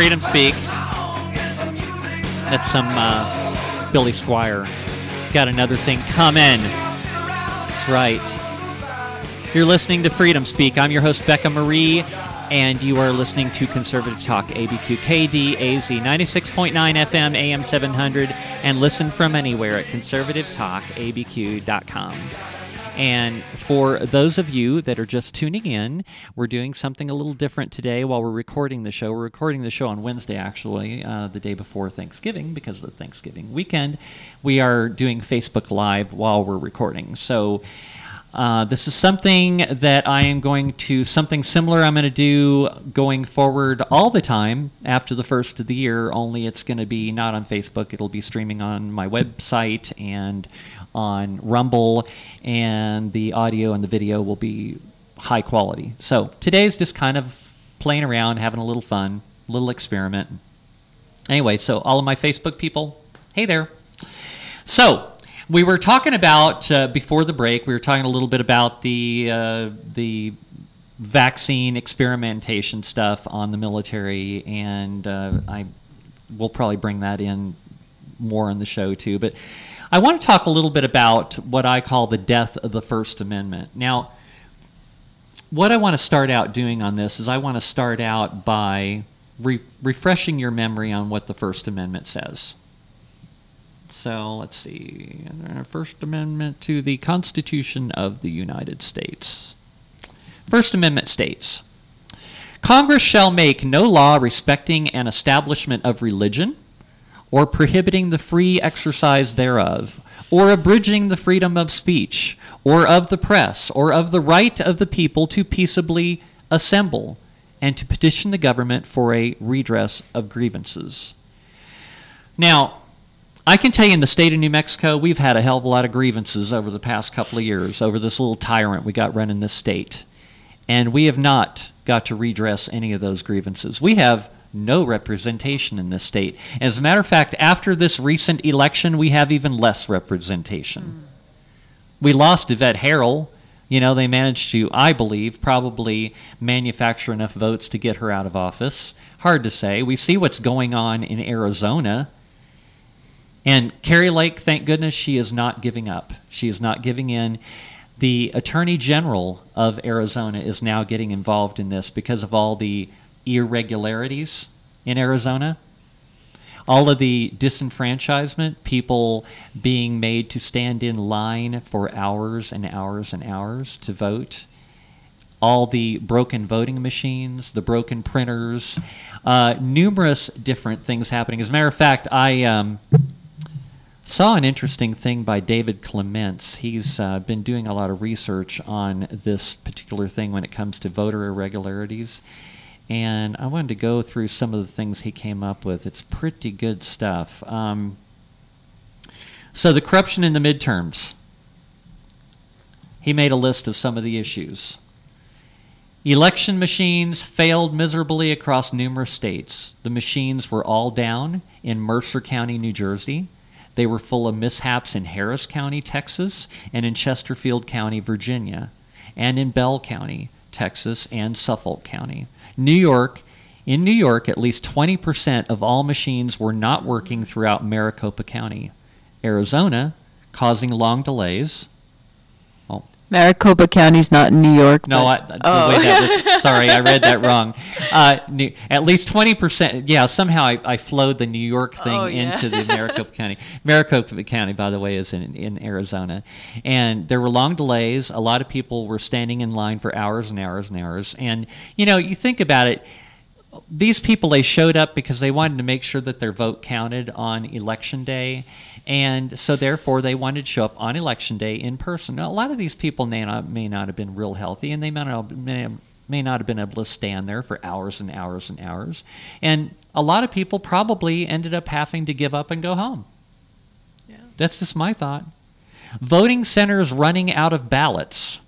Freedom Speak. That's some uh, Billy Squier. Got another thing coming. That's right. You're listening to Freedom Speak. I'm your host, Becca Mari, and you are listening to Conservative Talk, ABQ AZ 96.9 FM, AM 700, and listen from anywhere at conservativetalkabq.com. And for those of you that are just tuning in, we're doing something a little different today while we're recording the show. We're recording the show on Wednesday, actually, uh, the day before Thanksgiving, because of the Thanksgiving weekend. We are doing Facebook Live while we're recording. So, uh, this is something that I am going to, something similar I'm going to do going forward all the time after the first of the year, only it's going to be not on Facebook. It'll be streaming on my website and on Rumble, and the audio and the video will be high quality. So today's just kind of playing around, having a little fun, little experiment. Anyway, so all of my Facebook people, hey there. So we were talking about uh, before the break. We were talking a little bit about the uh, the vaccine experimentation stuff on the military, and uh, I will probably bring that in more in the show too. But I want to talk a little bit about what I call the death of the First Amendment. Now, what I want to start out doing on this is I want to start out by re- refreshing your memory on what the First Amendment says. So let's see. First Amendment to the Constitution of the United States. First Amendment states Congress shall make no law respecting an establishment of religion or prohibiting the free exercise thereof, or abridging the freedom of speech, or of the press, or of the right of the people to peaceably assemble, and to petition the government for a redress of grievances. Now, I can tell you in the state of New Mexico, we've had a hell of a lot of grievances over the past couple of years over this little tyrant we got running this state. And we have not got to redress any of those grievances. We have no representation in this state. As a matter of fact, after this recent election, we have even less representation. Mm. We lost Yvette Herrell. You know, they managed to, I believe, probably manufacture enough votes to get her out of office. Hard to say. We see what's going on in Arizona. And Kari Lake, thank goodness, she is not giving up. She is not giving in. The Attorney General of Arizona is now getting involved in this because of all the irregularities in Arizona. All of the disenfranchisement, people being made to stand in line for hours and hours and hours to vote. All the broken voting machines, the broken printers, uh, numerous different things happening. As a matter of fact, I. Um, saw an interesting thing by David Clements. He's uh, been doing a lot of research on this particular thing when it comes to voter irregularities and I wanted to go through some of the things he came up with. It's pretty good stuff. Um, so, the corruption in the midterms. He made a list of some of the issues. Election machines failed miserably across numerous states. The machines were all down in Mercer County, New Jersey. They were full of mishaps in Harris County, Texas, and in Chesterfield County, Virginia, and in Bell County, Texas, and Suffolk County. New York, in New York, at least 20% of all machines were not working throughout Maricopa County. Arizona, causing long delays. Maricopa County's not in New York. No, I, oh. was, sorry, I read that wrong. Uh, new, at least 20%. Yeah, somehow I, I flowed the New York thing oh, yeah. into the Maricopa County. Maricopa County, by the way, is in, in Arizona. And there were long delays. A lot of people were standing in line for hours and hours and hours. And, you know, you think about it these people they showed up because they wanted to make sure that their vote counted on election day and so, therefore, they wanted to show up on election day in person. Now, a lot of these people may not, may not have been real healthy, and they may not, may, may not have been able to stand there for hours and hours and hours. And a lot of people probably ended up having to give up and go home. Yeah. That's just my thought. Voting centers running out of ballots,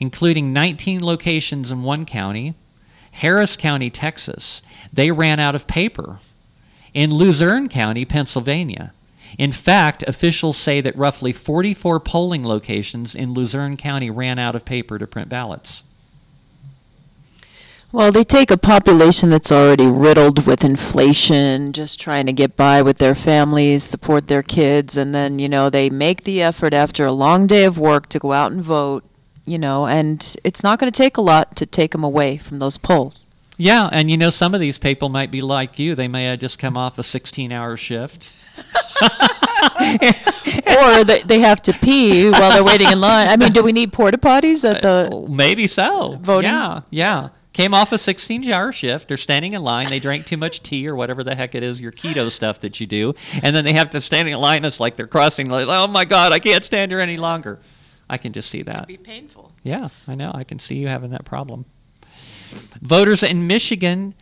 including 19 locations in one county. Harris County, Texas, they ran out of paper. In Luzerne County, Pennsylvania, in fact, officials say that roughly 44 polling locations in Luzerne County ran out of paper to print ballots. Well, they take a population that's already riddled with inflation, just trying to get by with their families, support their kids, and then, you know, they make the effort after a long day of work to go out and vote, you know, and it's not going to take a lot to take them away from those polls. Yeah, and you know, some of these people might be like you. They may have just come off a 16 hour shift. or they, they have to pee while they're waiting in line. I mean, do we need porta potties at the Uh, Maybe so. Voting? Yeah, yeah. Came off a 16 hour shift. They're standing in line. They drank too much tea or whatever the heck it is, your keto stuff that you do. And then they have to stand in line. It's like they're crossing, like, oh my God, I can't stand here any longer. I can just see that. It'd be painful. Yeah, I know. I can see you having that problem. Voters in Michigan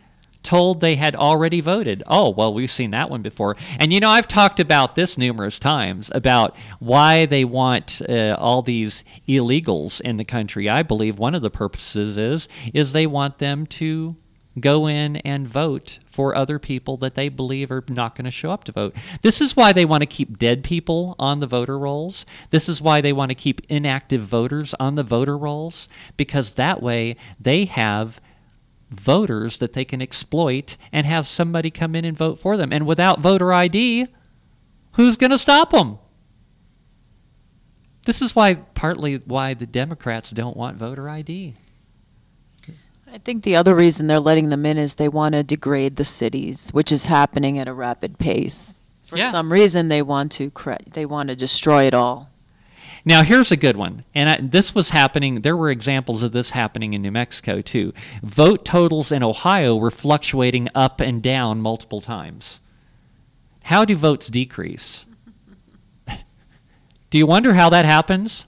told they had already voted. Oh, well, we've seen that one before. And you know, I've talked about this numerous times about why they want uh, all these illegals in the country. I believe one of the purposes is is they want them to go in and vote for other people that they believe are not going to show up to vote. This is why they want to keep dead people on the voter rolls. This is why they want to keep inactive voters on the voter rolls because that way they have voters that they can exploit and have somebody come in and vote for them. And without voter ID, who's going to stop them? This is why partly why the Democrats don't want voter ID. I think the other reason they're letting them in is they want to degrade the cities, which is happening at a rapid pace. For Yeah. some reason, they want to cre- they want to destroy it all. Now, here's a good one. And I, this was happening, there were examples of this happening in New Mexico, too. Vote totals in Ohio were fluctuating up and down multiple times. How do votes decrease? do you wonder how that happens?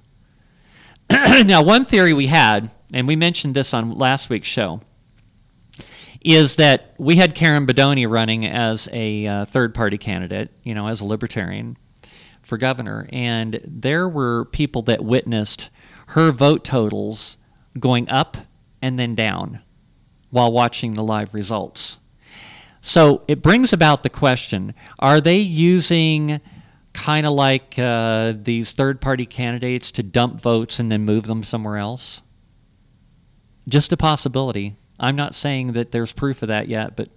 now, one theory we had, and we mentioned this on last week's show, is that we had Karen Bedonie running as a uh, third party candidate, you know, as a libertarian for governor, and there were people that witnessed her vote totals going up and then down while watching the live results. So it brings about the question are they using kind of like uh, these third party candidates to dump votes and then move them somewhere else? Just a possibility. I'm not saying that there's proof of that yet, but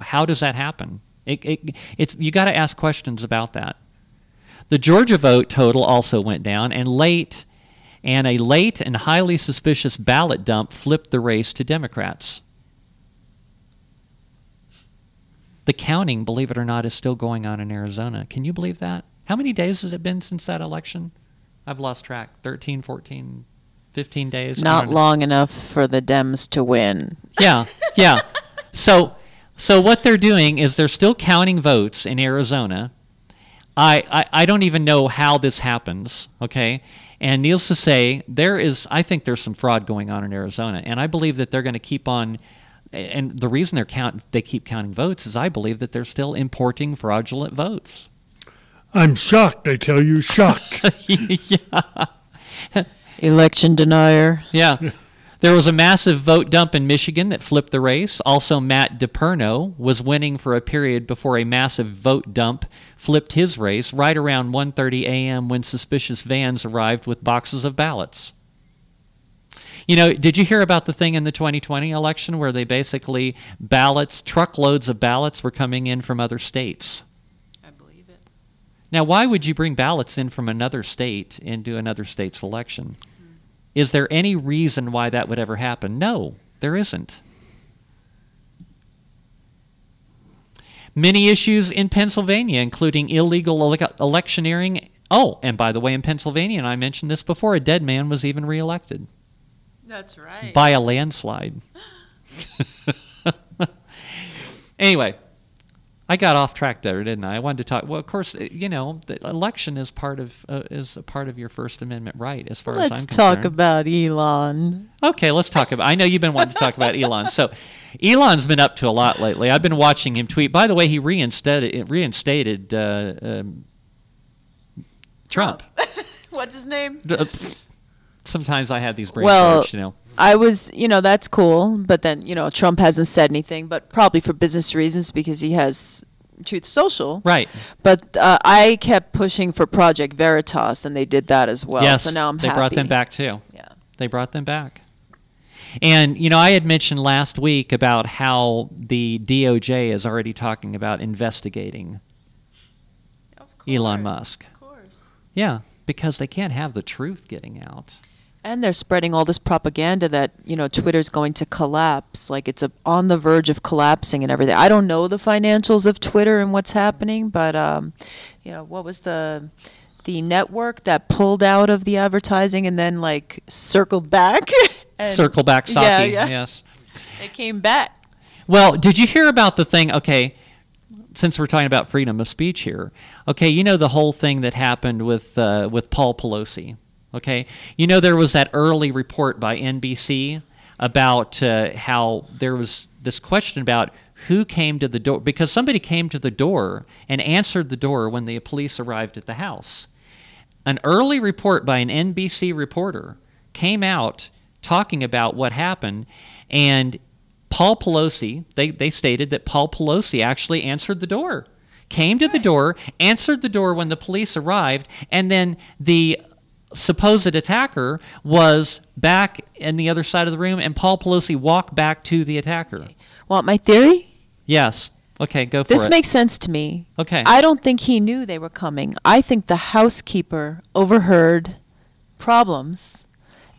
how does that happen? It, it, it's you got to ask questions about that. The Georgia vote total also went down, and late and a late and highly suspicious ballot dump flipped the race to Democrats. The counting, believe it or not, is still going on in Arizona. Can you believe that? How many days has it been since that election? I've lost track. 13, 14, 15 days? Not don't know. long enough for the Dems to win. Yeah, yeah. so, so what they're doing is they're still counting votes in Arizona. I, I, I don't even know how this happens. Okay, and needless to say, there is I think there's some fraud going on in Arizona, and I believe that they're going to keep on. And the reason they're count they keep counting votes is I believe that they're still importing fraudulent votes. I'm shocked, I tell you, shocked. yeah. Election denier. Yeah. There was a massive vote dump in Michigan that flipped the race. Also, Matt DePerno was winning for a period before a massive vote dump flipped his race right around 1:30 a.m. when suspicious vans arrived with boxes of ballots. You know, did you hear about the thing in the 2020 election where they basically ballots, truckloads of ballots were coming in from other states? I believe it. Now, why would you bring ballots in from another state into another state's election? Is there any reason why that would ever happen? No, there isn't. Many issues in Pennsylvania, including illegal ele- electioneering. Oh, and by the way, in Pennsylvania, and I mentioned this before, a dead man was even reelected That's right. by a landslide. anyway, I got off track there, didn't I? I wanted to talk. Well, of course, uh, you know, the election is part of uh, is a part of your First Amendment right, as far Let's as I'm concerned. Let's talk about Elon. Okay, let's talk about. I know you've been wanting to talk about Elon. So, Elon's been up to a lot lately. I've been watching him tweet. By the way, he reinstated reinstated uh, um, Trump. What's his name? Uh, Sometimes I have these brain Well, you know. I was, you know, that's cool, but then, you know, Trump hasn't said anything, but probably for business reasons because he has Truth Social. Right. But uh, I kept pushing for Project Veritas, and they did that as well. yes. So now I'm they happy. brought them back too. Yeah. They brought them back. And you know, I had mentioned last week about how the DOJ is already talking about investigating Of Elon Musk. Of course. Yeah, because they can't have the truth getting out. And they're spreading all this propaganda that you know Twitter's going to collapse, like it's a, on the verge of collapsing and everything. I don't know the financials of Twitter and what's happening, but um, you know what was the the network that pulled out of the advertising and then like circled back? Circle back Psaki. Yeah, yeah. Yes. They came back. Well, did you hear about the thing? Okay, since we're talking about freedom of speech here, okay, you know the whole thing that happened with uh, with Paul Pelosi. Okay, you know there was that early report by NBC about uh, how there was this question about who came to the door because somebody came to the door and answered the door when the police arrived at the house. An early report by an NBC reporter came out talking about what happened, and Paul Pelosi, they, they stated that Paul Pelosi actually answered the door, came to the door, answered the door when the police arrived, and then the supposed attacker was back in the other side of the room, and Paul Pelosi walked back to the attacker. Want my theory? Yes. Okay, go for This it. This makes sense to me. Okay. I don't think he knew they were coming. I think the housekeeper overheard problems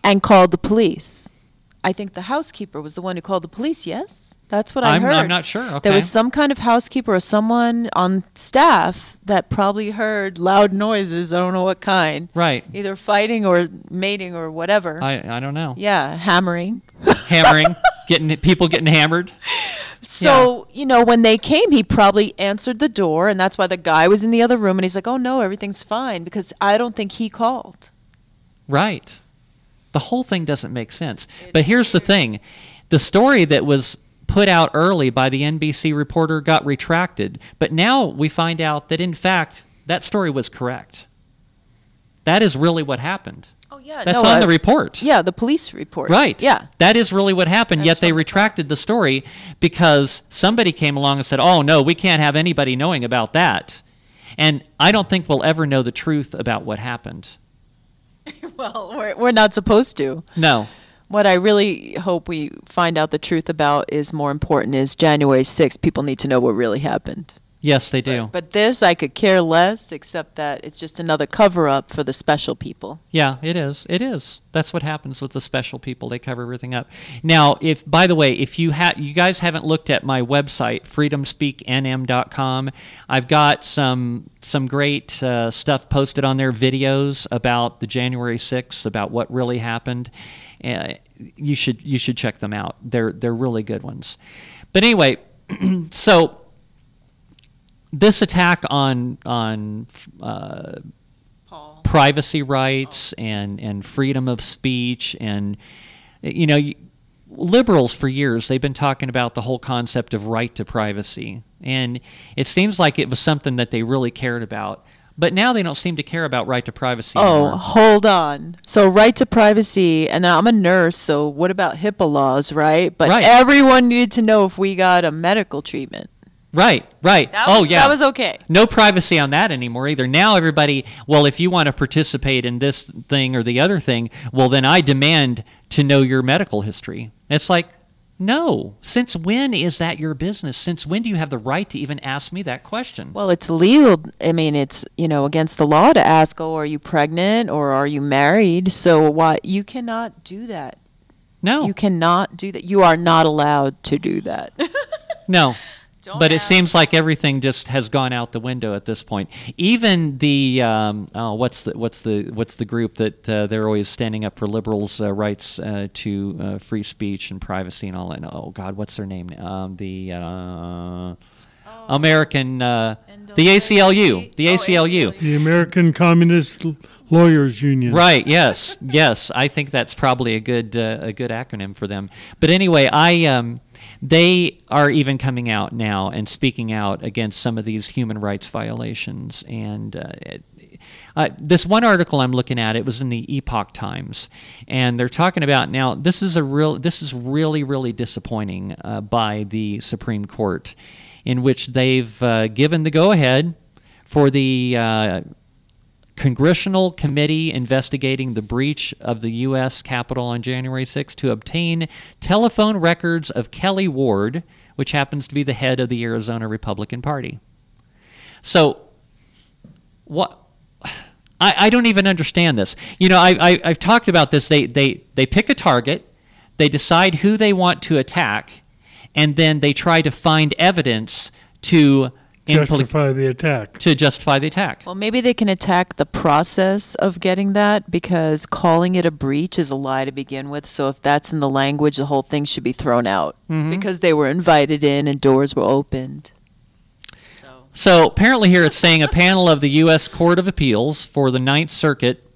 and called the police. I think the housekeeper was the one who called the police, yes? That's what I I'm- heard. I'm not sure, okay. There was some kind of housekeeper or someone on staff that probably heard loud noises, I don't know what kind. right. Either fighting or mating or whatever. I, I don't know. yeah, hammering. Hammering, getting people getting hammered. So, you know, when they came, he probably answered the door, and that's why the guy was in the other room, and he's like, oh no, everything's fine, because I don't think he called. Right. The whole thing doesn't make sense. but here's the thing the story that was put out early by the NBC reporter got retracted, but now we find out that, in fact, that story was correct. That is really what happened. Oh, yeah. That's no, on the report. Yeah, the police report. Right. Yeah. That is really what happened. That's Yet they retracted the story because somebody came along and said, oh, no, we can't have anybody knowing about that. And I don't think we'll ever know the truth about what happened. Well, we're, we're not supposed to. No. What I really hope we find out the truth about is more important is January 6th. People need to know what really happened. Yes, they do. But this, I could care less, except that it's just another cover up for the special people. Yeah, it is. It is. That's what happens with the special people. They cover everything up. Now, if by the way, if you ha- you guys haven't looked at my website, freedomspeaknm.com, I've got some some great uh, stuff posted on there, videos about the January 6th, about what really happened. Uh, you should you should check them out. They're they're really good ones. But anyway, so this attack on on uh, Paul. privacy rights and and freedom of speech and you know liberals for years they've been talking about the whole concept of right to privacy and it seems like it was something that they really cared about but now they don't seem to care about right to privacy Oh, anymore. hold on. So, right to privacy, and then I'm a nurse, so what about HIPAA laws, right? But Right. everyone needed to know if we got a medical treatment. Right right That oh was, yeah That was okay. no privacy on that anymore either. Now everybody, well, if you want to participate in this thing or the other thing, well, then I demand to know your medical history. It's like, no. Since when is that your business? Since when do you have the right to even ask me that question? Well, it's legal. I mean, it's, you know, against the law to ask, oh, are you pregnant or are you married? So, why? You cannot do that. no, You cannot do that. You are not allowed to do that. no. Don't but it seems like everything just has gone out the window at this point. Even the um, oh, what's the what's the what's the group that uh, they're always standing up for liberals' uh, rights uh, to uh, free speech and privacy and all that. Oh God, what's their name? Um, the uh, American uh, the ACLU, the Oh, ACLU. The American Communist Lawyers Union. Right. Yes. Yes. I think that's probably a good uh, a good acronym for them. But anyway, I um, they are even coming out now and speaking out against some of these human rights violations. And uh, uh, this one article I'm looking at, it was in the Epoch Times, and they're talking about now. This is a real. This is really really disappointing uh, by the Supreme Court, in which they've uh, given the go ahead for the. Congressional committee investigating the breach of the U.S. Capitol on January 6 to obtain telephone records of Kelli Ward, which happens to be the head of the Arizona Republican Party. So, what? I, I don't even understand this. You know, I, I, I've talked about this. They, they, they pick a target, they decide who they want to attack, and then they try to find evidence to impli- Justify the attack. to justify the attack. Well, maybe they can attack the process of getting that because calling it a breach is a lie to begin with. So if that's in the language, the whole thing should be thrown out mm-hmm. because they were invited in and doors were opened. So So apparently, here it's saying a panel of the U.S. Court of Appeals for the Ninth Circuit,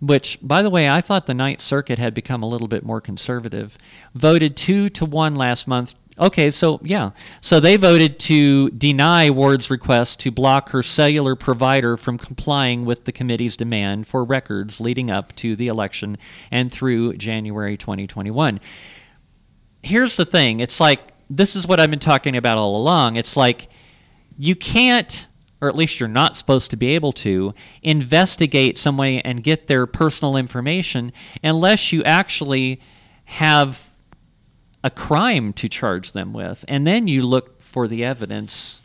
which, by the way, I thought the Ninth Circuit had become a little bit more conservative, voted two to one last month. Okay, so yeah. So they voted to deny Ward's request to block her cellular provider from complying with the committee's demand for records leading up to the election and through January 2021 here's the thing it's like this is what i've been talking about all along it's like you can't or at least you're not supposed to be able to investigate somebody and get their personal information unless you actually have a crime to charge them with and then you look for the evidence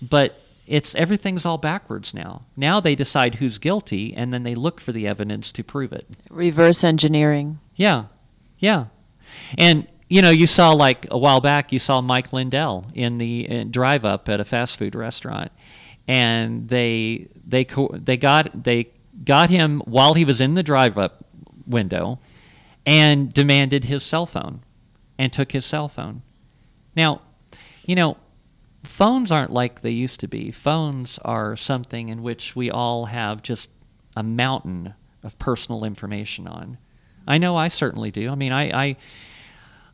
but it's everything's all backwards now. Now they decide who's guilty and then they look for the evidence to prove it. Reverse engineering. yeah, yeah, and you know, you saw like a while back, you saw Mike Lindell in the uh, drive up at a fast food restaurant, and they they co- they got they got him while he was in the drive up window, and demanded his cell phone, and took his cell phone. Now, you know, phones aren't like they used to be. Phones are something in which we all have just a mountain of personal information on. I know I certainly do. I mean, I, I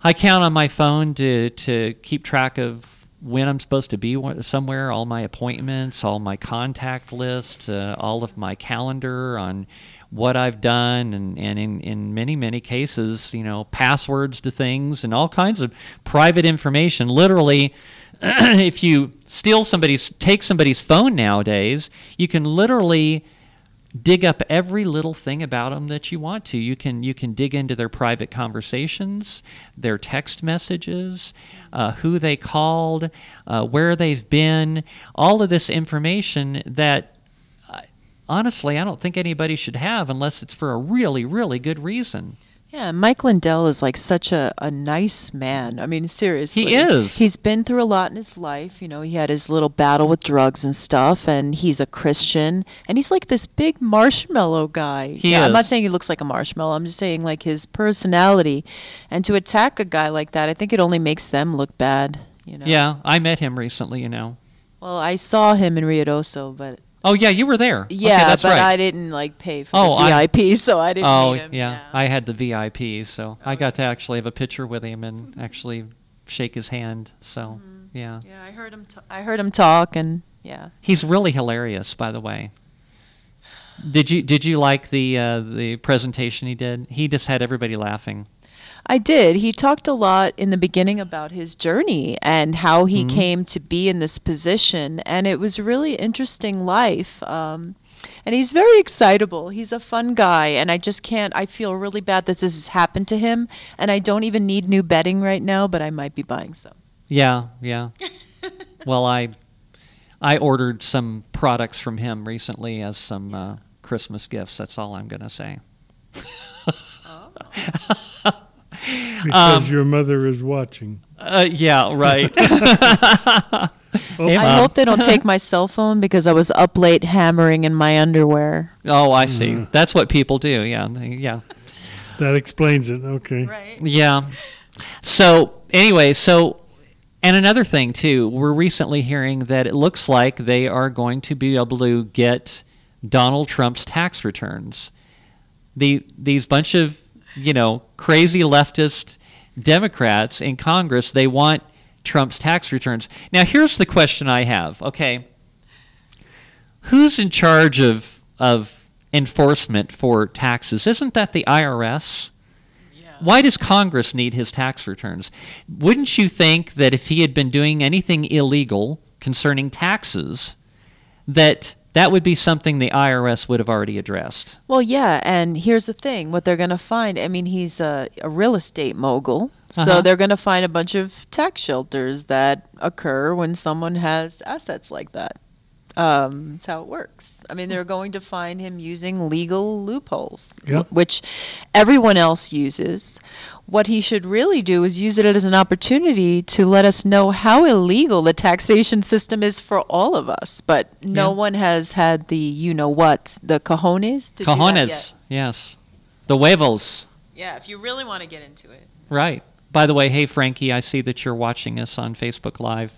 I count on my phone to to keep track of when I'm supposed to be somewhere, all my appointments, all my contact list, uh, all of my calendar on what I've done, and, and in, in many, many cases, you know, passwords to things and all kinds of private information. Literally, if you steal somebody's, take somebody's phone nowadays, you can literally dig up every little thing about them that you want to. You can you can dig into their private conversations, their text messages, uh, who they called, uh, where they've been, all of this information that. uh, Honestly, I don't think anybody should have unless it's for a really, really good reason. Yeah, Mike Lindell is like such a, a nice man. I mean, seriously. He is. He's been through a lot in his life. You know, he had his little battle with drugs and stuff, and he's a Christian. And he's like this big marshmallow guy. He yeah, I'm not saying he looks like a marshmallow. I'm just saying like his personality. And to attack a guy like that, I think it only makes them look bad. You know. Yeah, I met him recently, you know. Well, I saw him in Ruidoso, but Oh, yeah, you were there. yeah, okay, that's but right. I didn't like pay for Oh, the I- VIP, so I didn't Oh, meet him. yeah. I had the VIP, so I got to actually have a picture with him and actually shake his hand. So, yeah. yeah, I heard him. T- I heard him talk, and yeah. He's really hilarious, by the way. Did you did you like the uh, the presentation he did? He just had everybody laughing. I did. He talked a lot in the beginning about his journey and how he Mm-hmm. came to be in this position, and it was really interesting life. Um, and he's very excitable. He's a fun guy, and I just can't. I feel really bad that this has happened to him, and I don't even need new bedding right now, but I might be buying some. Yeah, yeah. well, I I ordered some products from him recently as some uh, Christmas gifts. That's all I'm gonna say. Because Um, your mother is watching. Uh, yeah, right. Oh, I hope they don't take my cell phone because I was up late hammering in my underwear. oh, I see. That's what people do. Yeah, yeah. that explains it. Okay. Right. Yeah. So anyway, so and another thing too, we're recently hearing that it looks like they are going to be able to get Donald Trump's tax returns. The these bunch of you know crazy leftist Democrats in Congress, they want Trump's tax returns. Now here's the question I have. Okay, who's in charge of of enforcement for taxes? Isn't that the IRS? Why does Congress need his tax returns? Wouldn't you think that if he had been doing anything illegal concerning taxes, that that would be something the IRS would have already addressed. Well, yeah, and here's the thing: what they're going to find. I mean, he's a, a real estate mogul, Uh-huh. so they're going to find a bunch of tax shelters that occur when someone has assets like that. Um, that's how it works. I mean, they're going to find him using legal loopholes, Yep. which everyone else uses. What he should really do is use it as an opportunity to let us know how illegal the taxation system is for all of us. But no Yeah. one has had the you know what, the cojones to do that Cojones, yes. The huevos. Yeah, if you really want to get into it. Right. By the way, hey Frankie, I see that you're watching us on Facebook Live.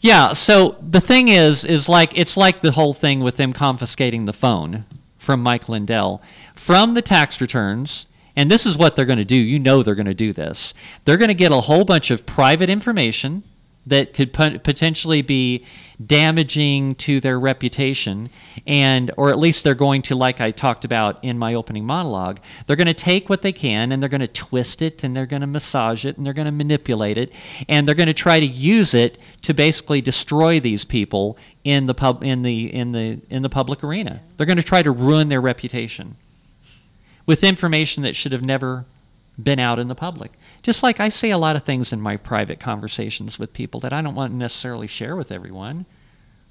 Yeah, so the thing is is like it's like the whole thing with them confiscating the phone from Mike Lindell from the tax returns. And this is what they're going to do. You know they're going to do this. They're going to get a whole bunch of private information that could pot- potentially be damaging to their reputation and or at least they're going to like I talked about in my opening monologue they're going to take what they can and they're going to twist it and they're going to massage it and they're going to manipulate it and they're going to try to use it to basically destroy these people in the pub in the in the in the public arena. They're going to try to ruin their reputation with information that should have never been out in the public. Just like I say a lot of things in my private conversations with people that I don't want to necessarily share with everyone.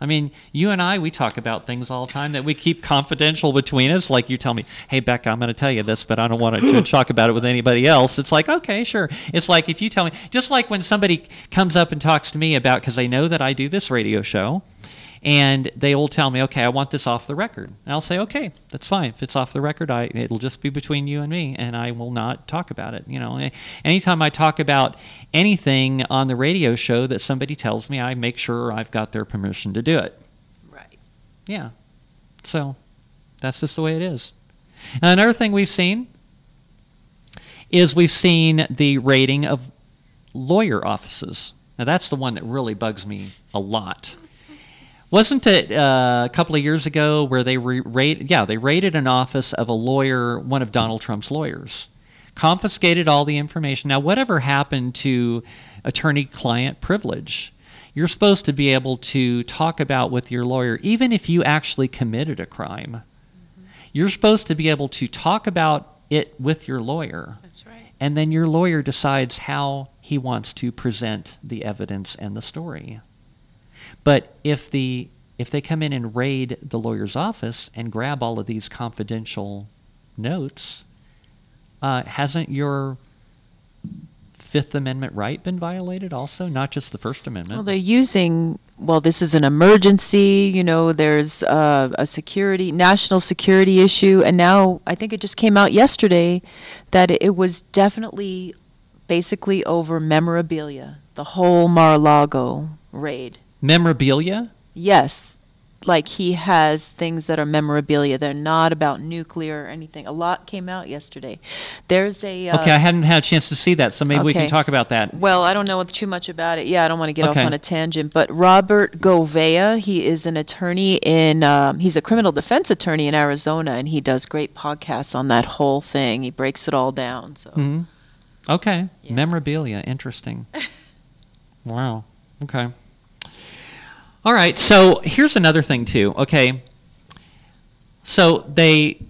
I mean, you and I, we talk about things all the time that we keep confidential between us. Like you tell me, hey, Becca, I'm going to tell you this, but I don't want to talk about it with anybody else. It's like, okay, sure. It's like if you tell me, just like when somebody comes up and talks to me about, because they know that I do this radio show, and they will tell me, okay, I want this off the record. And I'll say, okay, that's fine. If it's off the record, I it'll just be between you and me, and I will not talk about it. You know, anytime I talk about anything on the radio show that somebody tells me, I make sure I've got their permission to do it. Right. Yeah. So that's just the way it is. And another thing we've seen is we've seen the rating of lawyer offices. Now that's the one that really bugs me a lot. Wasn't it uh, a couple of years ago where they re- rate, yeah, they raided an office of a lawyer, one of Donald Trump's lawyers, confiscated all the information. Now, whatever happened to attorney-client privilege? You're supposed to be able to talk about with your lawyer, even if you actually committed a crime. You're supposed to be able to talk about it with your lawyer That's right. and then your lawyer decides how he wants to present the evidence and the story. But if the if they come in and raid the lawyer's office and grab all of these confidential notes, uh, hasn't your Fifth Amendment right been violated also, not just the First Amendment? Well, they're using, well, this is an emergency, you know, there's uh, a security, national security issue, and now I think it just came out yesterday that it was definitely basically over memorabilia, the whole Mar-a-Lago raid. Memorabilia? Yes, like he has things that are memorabilia. They're not about nuclear or anything. A lot came out yesterday. There's a. Uh, Okay, I hadn't had a chance to see that, so maybe we can talk about that. Well, I don't know too much about it. Yeah, I don't want to get Okay. off on a tangent. But Robert Gouveia, he is an attorney in, um, he's a criminal defense attorney in Arizona, and he does great podcasts on that whole thing. He breaks it all down. So hmm Okay. Yeah. Memorabilia. Interesting. wow. Okay. All right. So here's another thing too. Okay. So they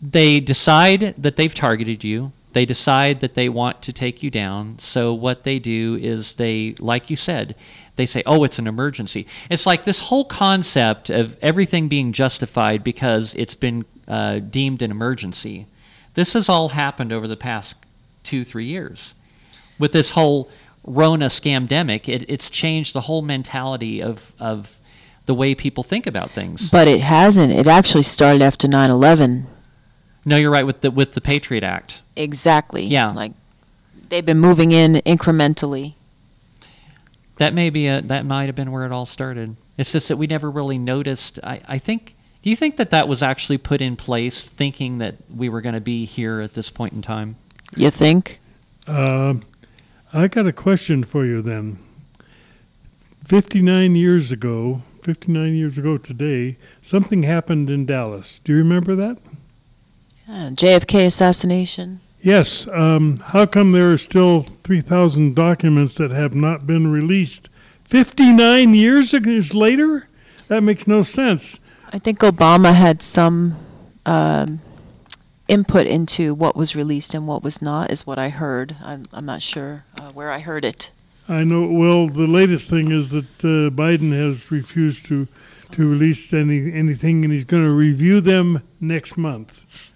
they decide that they've targeted you. They decide that they want to take you down. So what they do is they, like you said, they say, "Oh, it's an emergency." It's like this whole concept of everything being justified because it's been uh, deemed an emergency. This has all happened over the past two, three years. With this whole Rona scamdemic, it, it's changed the whole mentality of of the way people think about things. But it hasn't. It actually started after 9 11. no, you're right with the with the Patriot Act. Exactly. Yeah. Like they've been moving in incrementally. That may be a, that might have been where it all started. It's just that we never really noticed. I, I think. Do you think that that was actually put in place, thinking that we were going to be here at this point in time? You think? Um, I got a question for you then. 59 years ago, 59 years ago today, something happened in Dallas. Do you remember that? Uh, JFK assassination. Yes. Um, how come there are still 3,000 documents that have not been released 59 years years later? That makes no sense. I think Obama had some um, input into what was released and what was not, is what I heard. I'm, I'm not sure uh, where I heard it. I know. Well, the latest thing is that uh, Biden has refused to to release any anything, and he's going to review them next month.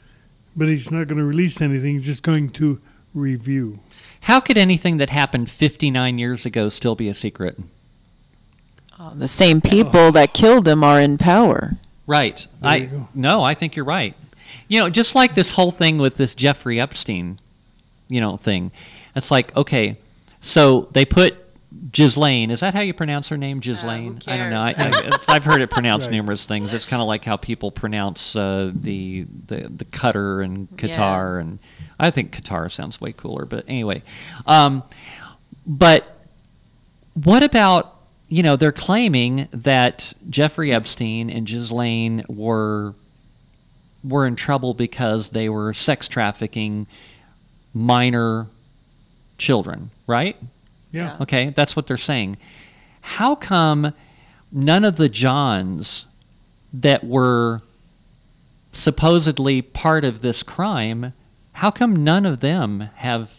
But he's not going to release anything. He's just going to review. How could anything that happened 59 years ago still be a secret? Uh, the same people that killed him are in power. Right. There I no, I think you're right. You know, just like this whole thing with this Jeffrey Epstein, you know, thing. It's like, okay, so they put Ghislaine. Is that how you pronounce her name, Ghislaine? I don't know. I, I, I've heard it pronounced Right. numerous things. It's kind of like how people pronounce uh, the the the Qatar and Qatar, Yeah. and I think Qatar sounds way cooler. But anyway, um, but what about you know they're claiming that Jeffrey Epstein and Ghislaine were were in trouble because they were sex trafficking minor children, right? Yeah. Okay, that's what they're saying. How come none of the Johns that were supposedly part of this crime, how come none of them have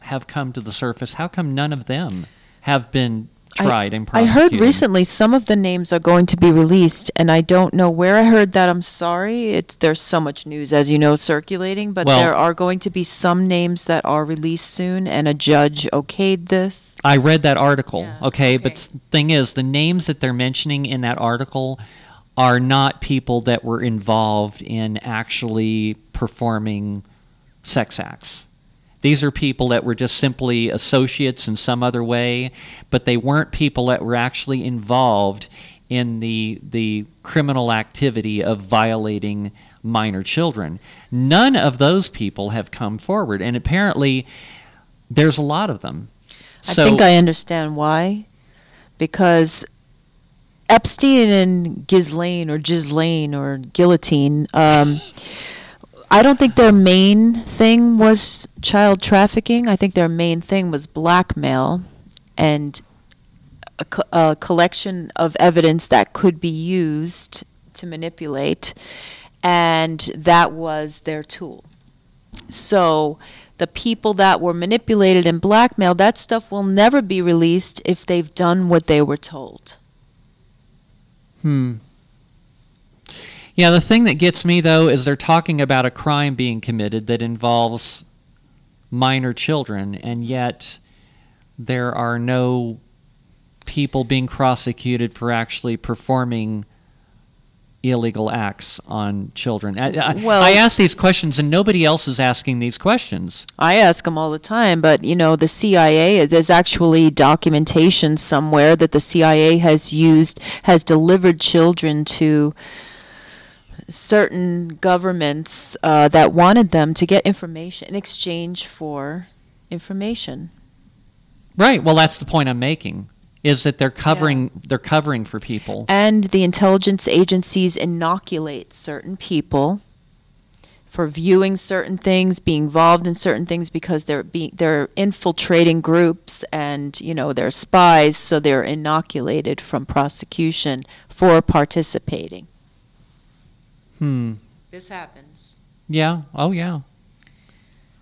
have come to the surface? How come none of them have been tried and I heard recently some of the names are going to be released, and I don't know where I heard that. I'm sorry. It's there's so much news, as you know, circulating, but Well- there are going to be some names that are released soon, and a judge okayed this. I read that article, Yeah, okay, but okay. the thing is, the names that they're mentioning in that article are not people that were involved in actually performing sex acts. These are people that were just simply associates in some other way, but they weren't people that were actually involved in the the criminal activity of violating minor children. None of those people have come forward, and apparently there's a lot of them. I think I understand why. Because Epstein and Ghislaine or Ghislaine or Guillotine, um, I don't think their main thing was child trafficking. I think their main thing was blackmail and a, co- a collection of evidence that could be used to manipulate. And that was their tool. So the people that were manipulated and blackmailed, that stuff will never be released if they've done what they were told. Hmm. Yeah, the thing that gets me though is they're talking about a crime being committed that involves minor children, and yet there are no people being prosecuted for actually performing illegal acts on children. I, I, Well- I ask these questions, and nobody else is asking these questions. I ask them all the time, but you know, the CIA, there's actually documentation somewhere that the CIA has used, has delivered children to certain governments uh, that wanted them to get information in exchange for information. Right. Well, that's the point I'm making. Is that they're covering they're covering for people. And the intelligence agencies inoculate certain people for viewing certain things, being involved in certain things because they're being they're infiltrating groups and you know they're spies, so they're inoculated from prosecution for participating. Hmm. This happens. Yeah. Oh, yeah.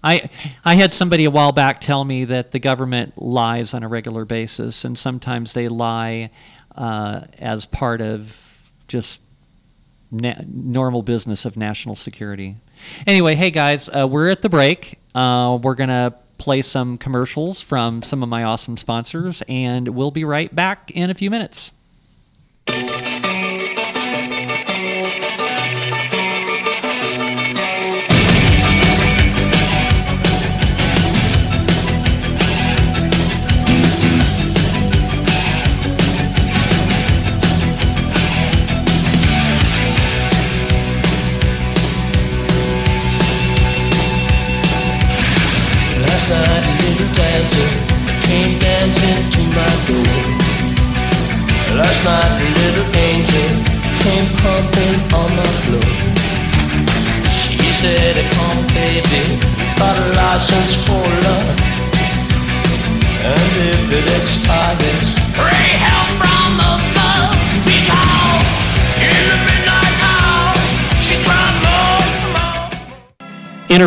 I I had somebody a while back tell me that the government lies on a regular basis, and sometimes they lie uh, as part of just na- normal business of national security. Anyway, hey guys, uh, we're at the break. Uh, we're gonna play some commercials from some of my awesome sponsors, and we'll be right back in a few minutes.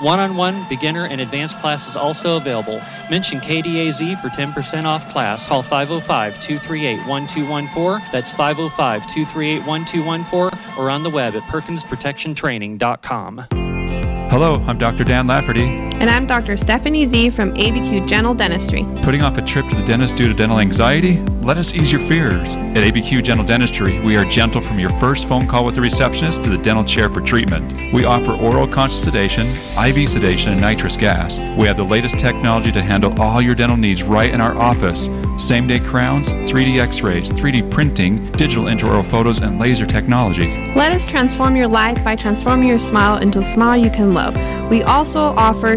One on one, beginner, and advanced classes also available. Mention KDAZ for 10% off class. Call 505 238 1214. That's 505 238 1214 or on the web at perkinsprotectiontraining.com. Hello, I'm Dr. Dan Lafferty. And I'm Dr. Stephanie Z from ABQ Gentle Dentistry. Putting off a trip to the dentist due to dental anxiety? Let us ease your fears. At ABQ Gentle Dentistry, we are gentle from your first phone call with the receptionist to the dental chair for treatment. We offer oral conscious sedation, IV sedation, and nitrous gas. We have the latest technology to handle all your dental needs right in our office. Same day crowns, 3D x rays, 3D printing, digital intraoral photos, and laser technology. Let us transform your life by transforming your smile into a smile you can love. We also offer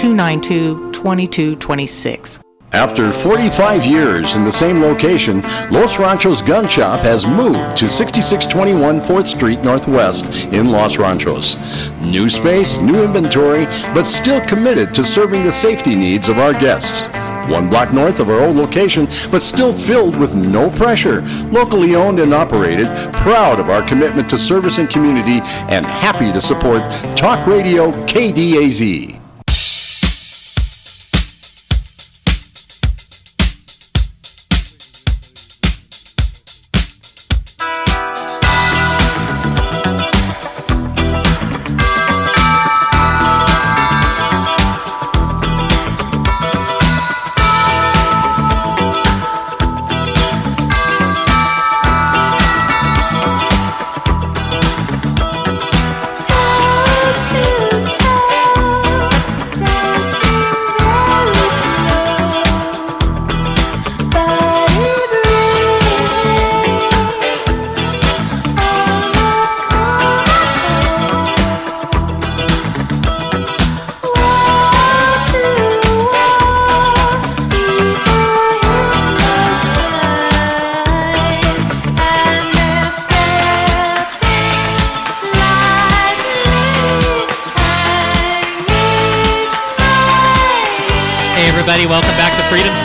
292 2226. After 45 years in the same location, Los Ranchos Gun Shop has moved to 6621 4th Street Northwest in Los Ranchos. New space, new inventory, but still committed to serving the safety needs of our guests. One block north of our old location, but still filled with no pressure. Locally owned and operated, proud of our commitment to service and community, and happy to support Talk Radio KDAZ.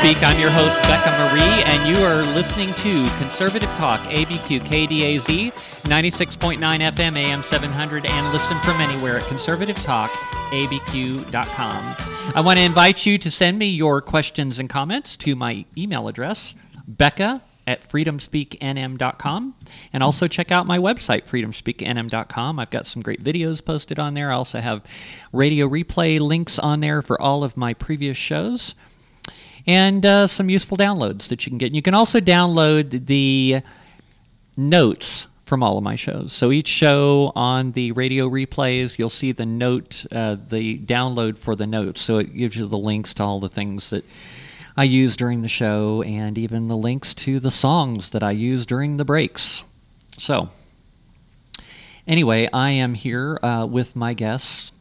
Speak. I'm your host, Becca Mari, and you are listening to Conservative Talk, ABQ KDAZ, 96.9 FM, AM 700, and listen from anywhere at conservativetalkabq.com. I want to invite you to send me your questions and comments to my email address, Becca at freedomspeaknm.com and also check out my website freedomspeaknm.com i've got some great videos posted on there i also have radio replay links on there for all of my previous shows and uh, some useful downloads that you can get And you can also download the notes from all of my shows so each show on the radio replays you'll see the note uh, the download for the notes so it gives you the links to all the things that I use during the show and even the links to the songs that I use during the breaks. So, anyway, I am here uh, with my guests,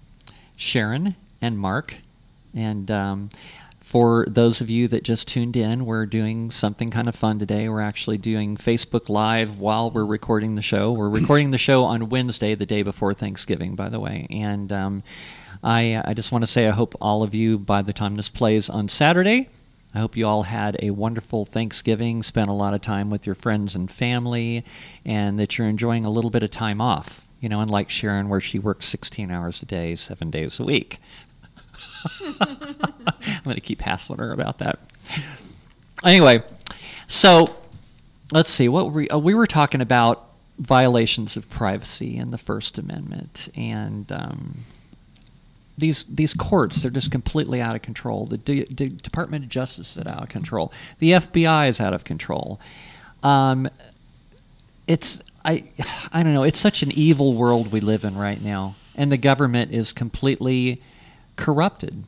Sharon and Mark. And um, for those of you that just tuned in, we're doing something kind of fun today. We're actually doing Facebook Live while we're recording the show. We're recording the show on Wednesday, the day before Thanksgiving, by the way. And um, I, I just want to say I hope all of you, by the time this plays on Saturday, I hope you all had a wonderful Thanksgiving, spent a lot of time with your friends and family, and that you're enjoying a little bit of time off. You know, unlike Sharon, where she works 16 hours a day, seven days a week. I'm going to keep hassling her about that. Anyway, so let's see. What we? Uh, we were talking about violations of privacy in the First Amendment, and um, these these courts they're just completely out of control. The D- D- Department of Justice is out of control. The FBI is out of control. Um, it's I I don't know. It's such an evil world we live in right now, and the government is completely corrupted.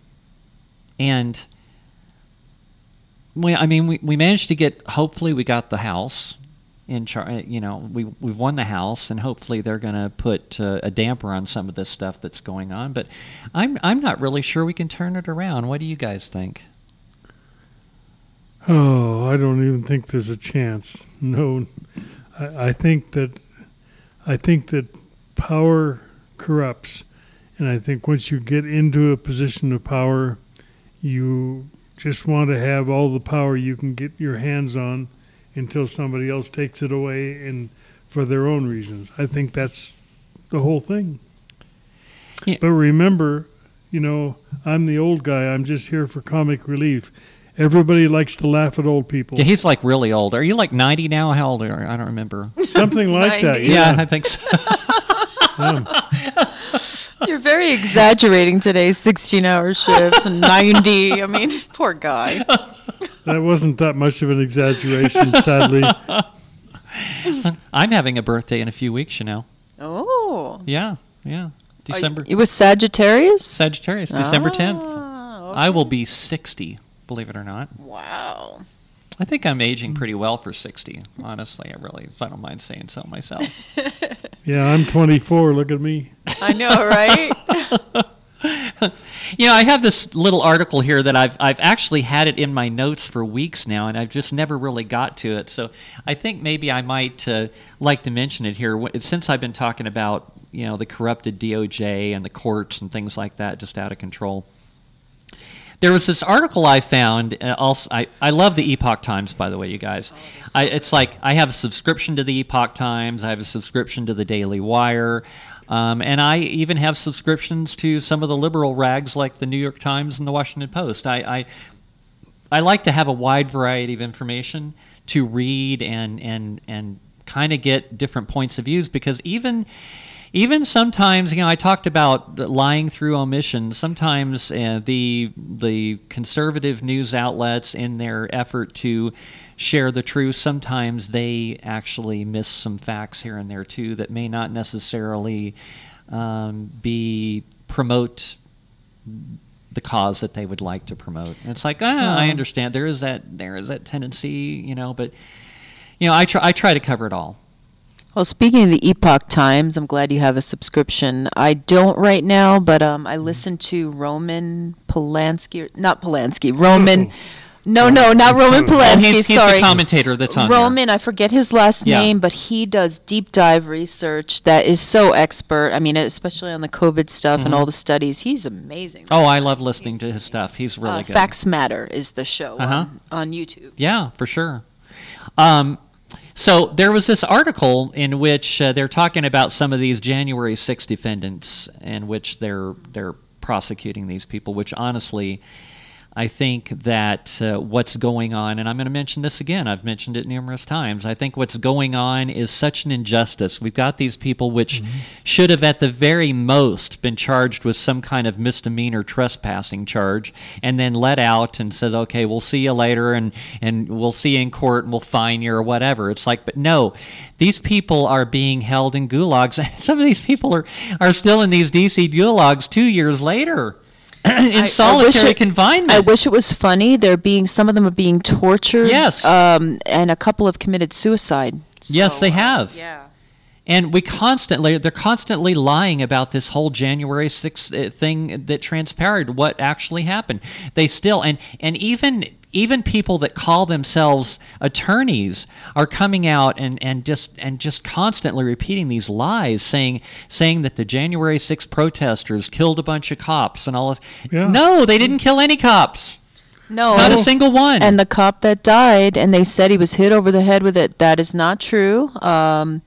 And we, I mean, we, we managed to get. Hopefully, we got the House in charge. You know, we we've won the House, and hopefully they're going to put uh, a damper on some of this stuff that's going on. But I'm I'm not really sure we can turn it around. What do you guys think? Oh, I don't even think there's a chance. No, I, I think that I think that power corrupts, and I think once you get into a position of power, you just want to have all the power you can get your hands on until somebody else takes it away and for their own reasons. I think that's the whole thing. Yeah. But remember, you know, I'm the old guy. I'm just here for comic relief. Everybody likes to laugh at old people. Yeah, he's like really old. Are you like 90 now? How old are you? I don't remember. Something like that. yeah, Yeah. I think so. You're very exaggerating today 16 hour shifts and 90. I mean, poor guy. That wasn't that much of an exaggeration, sadly. I'm having a birthday in a few weeks, you know. Oh. Yeah, yeah. December. It was Sagittarius? Sagittarius, December 10th. Ah, I will be 60, believe it or not. Wow. I think I'm aging pretty well for 60. Honestly, I really, if I don't mind saying so myself. Yeah, I'm 24. Look at me. I know, right? you know, I have this little article here that I've I've actually had it in my notes for weeks now, and I've just never really got to it. So I think maybe I might uh, like to mention it here since I've been talking about you know the corrupted DOJ and the courts and things like that, just out of control. There was this article I found. Uh, also, I, I love the Epoch Times, by the way, you guys. I, it's like I have a subscription to the Epoch Times. I have a subscription to the Daily Wire. Um, and I even have subscriptions to some of the liberal rags like the New York Times and the Washington Post. I, I, I like to have a wide variety of information to read and, and, and kind of get different points of views because even even sometimes, you know, I talked about lying through omission. Sometimes uh, the the conservative news outlets, in their effort to share the truth, sometimes they actually miss some facts here and there too that may not necessarily um, be promote the cause that they would like to promote. And it's like, ah, I understand there is that there is that tendency, you know, but you know, I try I try to cover it all. Well, speaking of the Epoch Times, I'm glad you have a subscription. I don't right now, but um, I listen to Roman Polanski, not Polanski, Roman. No, no, not Roman Oh, Polanski. he's, he's sorry, the commentator that's on there. Roman. I forget his last Yeah. name, but he does deep dive research that is so expert. I mean, especially on the COVID stuff and all the studies. He's amazing. Mm-hmm. Oh, I love listening to his stuff. He's really uh, good. Facts Matter is the show Uh-huh. on, on YouTube. Yeah, for sure. Um, so there was this article in which uh, they're talking about some of these January 6 defendants, in which they're they're prosecuting these people. Which honestly, I think that uh, what's going on, and I'm going to mention this again. I've mentioned it numerous times. I think what's going on is such an injustice. We've got these people which should have, at the very most, been charged with some kind of misdemeanor trespassing charge, and then let out and says, "Okay, we'll see you later, and and we'll see you in court, and we'll fine you or whatever." It's like, but no, these people are being held in gulags. Some of these people are are still in these DC gulags two years later. in I- I solitary it- confinement. I wish it was funny. They're being some of them are being tortured. Yes. Um, and a couple have committed suicide. Yes, So, they uh, have. yeah. And we constantly, they're constantly lying about this whole January 6th uh, thing that transpired, what actually happened. They still, and, and even, even people that call themselves attorneys are coming out and, and just, and just constantly repeating these lies, saying, saying that the January 6th protesters killed a bunch of cops and all this. Yeah. No, they didn't kill any cops. No. Not a single one. And the cop that died, and they said he was hit over the head with it. That is not true. Um,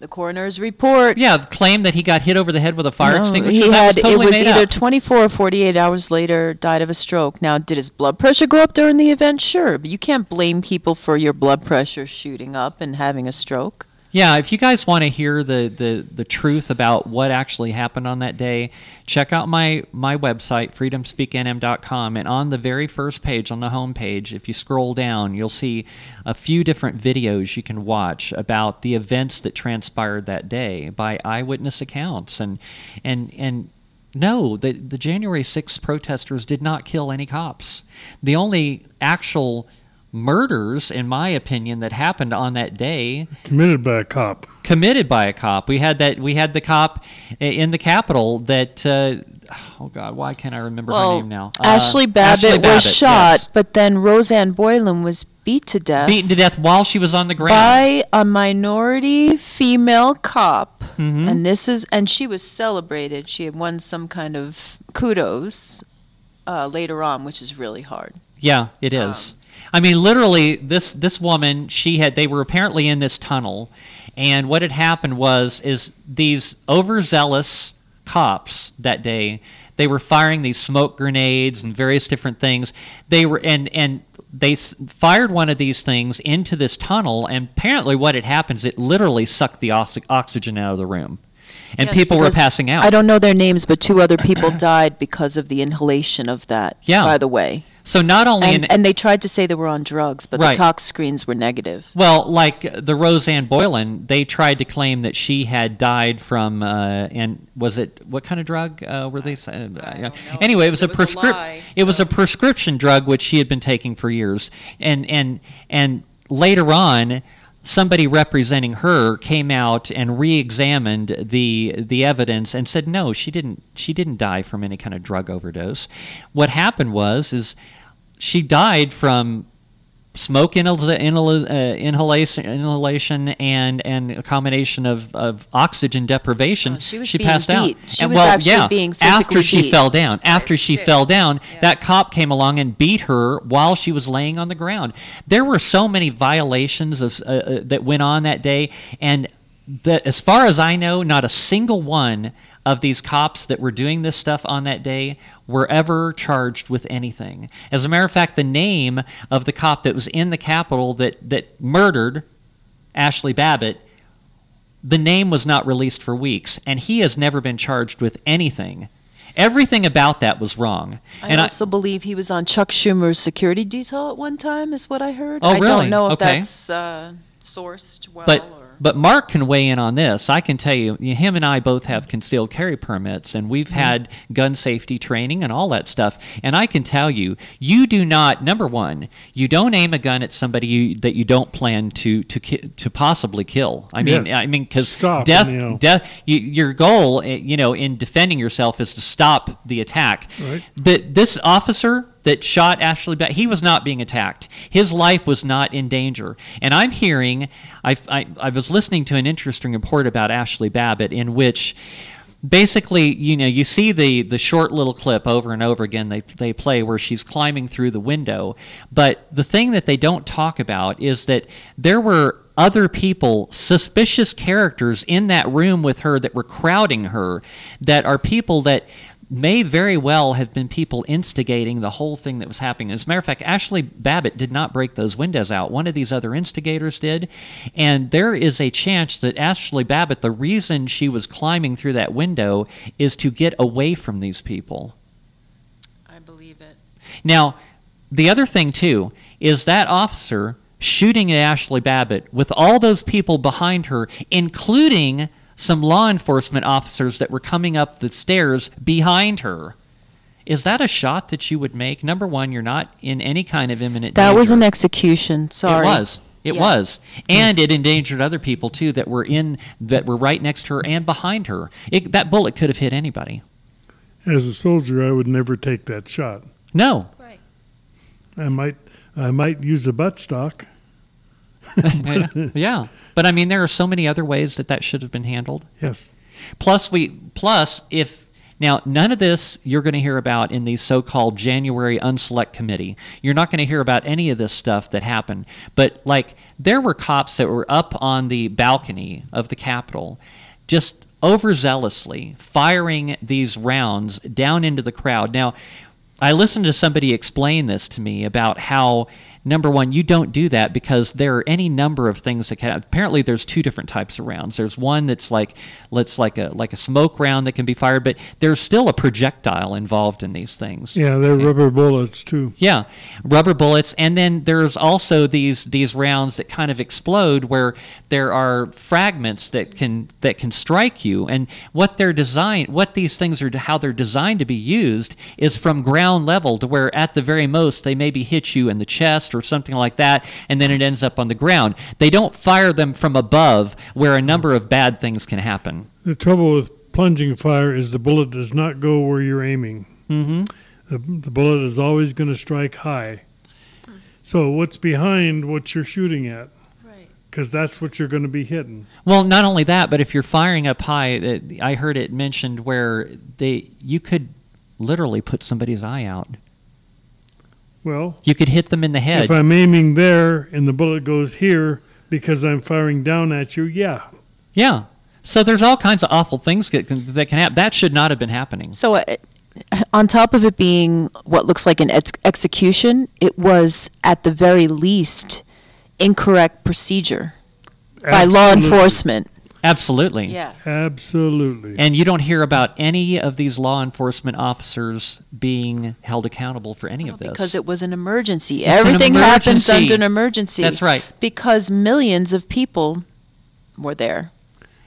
The coroner's report. Yeah, claim that he got hit over the head with a fire No, extinguisher. He that had was totally it was either up. 24 or 48 hours later died of a stroke. Now, did his blood pressure go up during the event? Sure, but you can't blame people for your blood pressure shooting up and having a stroke. Yeah, if you guys want to hear the, the, the truth about what actually happened on that day, check out my, my website, freedomspeaknm.com. And on the very first page, on the home page, if you scroll down, you'll see a few different videos you can watch about the events that transpired that day by eyewitness accounts. And, and, and no, the, the January 6th protesters did not kill any cops. The only actual murders, in my opinion, that happened on that day Committed by a cop. committed by a cop. We had that. We had the cop in the Capitol that. Uh, oh God, why can't I remember her name now? Uh, Ashley Babbitt Ashley was Babbitt, shot, yes. but then Rosanne Boyland was beat to death beaten to death while she was on the ground. by a minority female cop. Mm-hmm. And this is and she was celebrated. She had won some kind of kudos uh, later on, which is really hard. Yeah, it is. I mean, literally, this this woman, she had. They were apparently in this tunnel, and what had happened was is these overzealous cops that day. They were firing these smoke grenades and various different things. They were and and they s- fired one of these things into this tunnel, and apparently, what had happened is it literally sucked the oxy- oxygen out of the room, and Yes, people were because passing out. I don't know their names, but two other people died because of the inhalation of that. Yeah. By the way, so not only and, in, and they tried to say they were on drugs, but Right. the tox screens were negative. Well, like uh, the Rosanne Boyland, they tried to claim that she had died from, uh, and was it what kind of drug uh, were they saying? Uh, anyway, it was a because it was a prescription. lie, It was a prescription drug which she had been taking for years, and and and later on. Somebody representing her came out and re-examined the the evidence and said no, she didn't she didn't die from any kind of drug overdose. What happened was is she died from smoke inhal- inhal- uh, inhalation, inhalation and and a combination of, of oxygen deprivation. Oh, she was being passed out. She and was well, actually yeah, being after physically she beat. fell down. After she fell down, that cop came along and beat her while she was laying on the ground. There were so many violations of, uh, uh, that went on that day, and the, as far as I know, not a single one of these cops that were doing this stuff on that day were ever charged with anything. As a matter of fact, the name of the cop that was in the Capitol that, that murdered Ashley Babbitt, the name was not released for weeks, and he has never been charged with anything. Everything about that was wrong. I and also believe he was on Chuck Schumer's security detail at one time, is what I heard. Oh, I really? don't know if Okay. that's uh, sourced well. but or... but Mark can weigh in on this. I can tell you, him and I both have concealed carry permits, and we've Mm-hmm. had gun safety training and all that stuff. And I can tell you, you do not. Number one, you don't aim a gun at somebody you, that you don't plan to to to possibly kill. I mean, Yes. I mean, because death, you know. death. You, your goal, eh, you know, in defending yourself is to stop the attack. Right. But this officer that shot Ashley Babbitt, he was not being attacked. His life was not in danger. And I'm hearing, I, I, I was listening to an interesting report about Ashley Babbitt in which basically, you know, you see the, the short little clip over and over again they, they play where she's climbing through the window. But the thing that they don't talk about is that there were other people, suspicious characters in that room with her that were crowding her, that are people that may very well have been people instigating the whole thing that was happening. As a matter of fact, Ashley Babbitt did not break those windows out. One of these other instigators did. And there is a chance that Ashley Babbitt, the reason she was climbing through that window is to get away from these people. I believe it. Now, the other thing, too, is that officer shooting at Ashley Babbitt with all those people behind her, including some law enforcement officers that were coming up the stairs behind her. Is that a shot that you would make? Number one, you're not in any kind of imminent That danger. was an execution. Sorry. It was. It Yeah. was. And it endangered other people too that were in that were right next to her and behind her. It, that bullet could have hit anybody. As a soldier, I would never take that shot. No. Right. I might, I might use a buttstock. yeah. But I mean there are so many other ways that that should have been handled. Yes. Plus we plus if Now, none of this you're going to hear about in the so called January Unselect Committee. You're not going to hear about any of this stuff that happened. But, like, there were cops that were up on the balcony of the Capitol just overzealously firing these rounds down into the crowd. Now, I listened to somebody explain this to me about how number one, you don't do that because there are any number of things that can. Apparently, there's two different types of rounds. There's one that's like, let's like a like a smoke round that can be fired, but there's still a projectile involved in these things. Yeah, they're Okay. rubber bullets too. Yeah, rubber bullets, and then there's also these these rounds that kind of explode where there are fragments that can that can strike you. And what they're designed, what these things are, how they're designed to be used, is from ground level to where at the very most they maybe hit you in the chest or something like that, and then it ends up on the ground. They don't fire them from above where a number of bad things can happen. The trouble with plunging fire is the bullet does not go where you're aiming. Mm-hmm. The, the bullet is always going to strike high. So what's behind what you're shooting at? Right. Because that's what you're going to be hitting. Well, not only that, but if you're firing up high, uh, I heard it mentioned where they you could literally put somebody's eye out. Well, You could hit them in the head. if I'm aiming there and the bullet goes here because I'm firing down at you, yeah. yeah. So there's all kinds of awful things that can, that can happen. That should not have been happening. So, uh, on top of it being what looks like an ex- execution, it was at the very least incorrect procedure by law Absolutely. enforcement. Absolutely. Yeah. Absolutely. And you don't hear about any of these law enforcement officers being held accountable for any of this. Because it was an emergency. It's an Everything happens under an emergency. That's right. Because millions of people were there.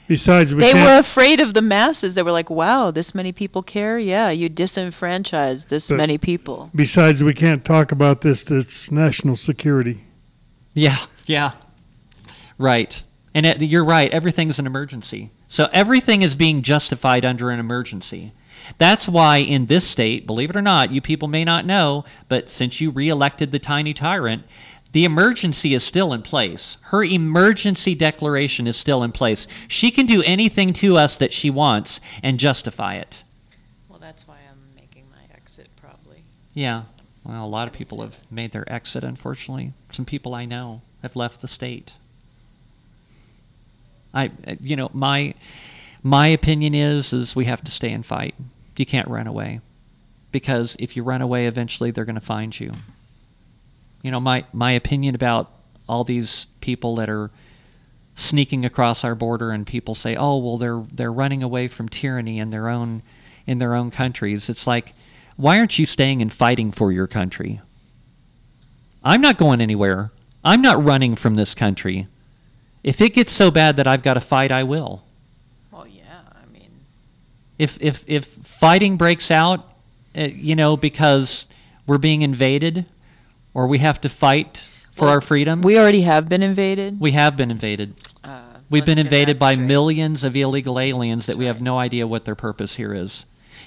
Besides, we They were afraid of the masses. They were like, wow, this many people care? Yeah, you disenfranchise this But- many people. besides, we can't talk about this. It's national security. Yeah, yeah. Right. And it, you're right. Everything's an emergency. So everything is being justified under an emergency. That's why in this state, believe it or not, you people may not know, but since you reelected the tiny tyrant, the emergency is still in place. Her emergency declaration is still in place. She can do anything to us that she wants and justify it. Well, that's why I'm making my exit, probably. Yeah. Well, a lot of people have made their exit, unfortunately. Some people I know have left the state. I, you know, my my opinion is is we have to stay and fight. You can't run away, because if you run away, eventually they're going to find you. You know, my my opinion about all these people that are sneaking across our border, and people say, "Oh, well, they're they're running away from tyranny in their own in their own countries." It's like, why aren't you staying and fighting for your country? I'm not going anywhere. I'm not running from this country. If it gets so bad that I've got to fight, I will. Well, yeah, I mean, If if if fighting breaks out, uh, you know, because we're being invaded, or we have to fight for Well, our freedom, we already have been invaded. we have been invaded. Uh, We've been invaded by straight. millions of illegal aliens that we have no idea what their purpose here is.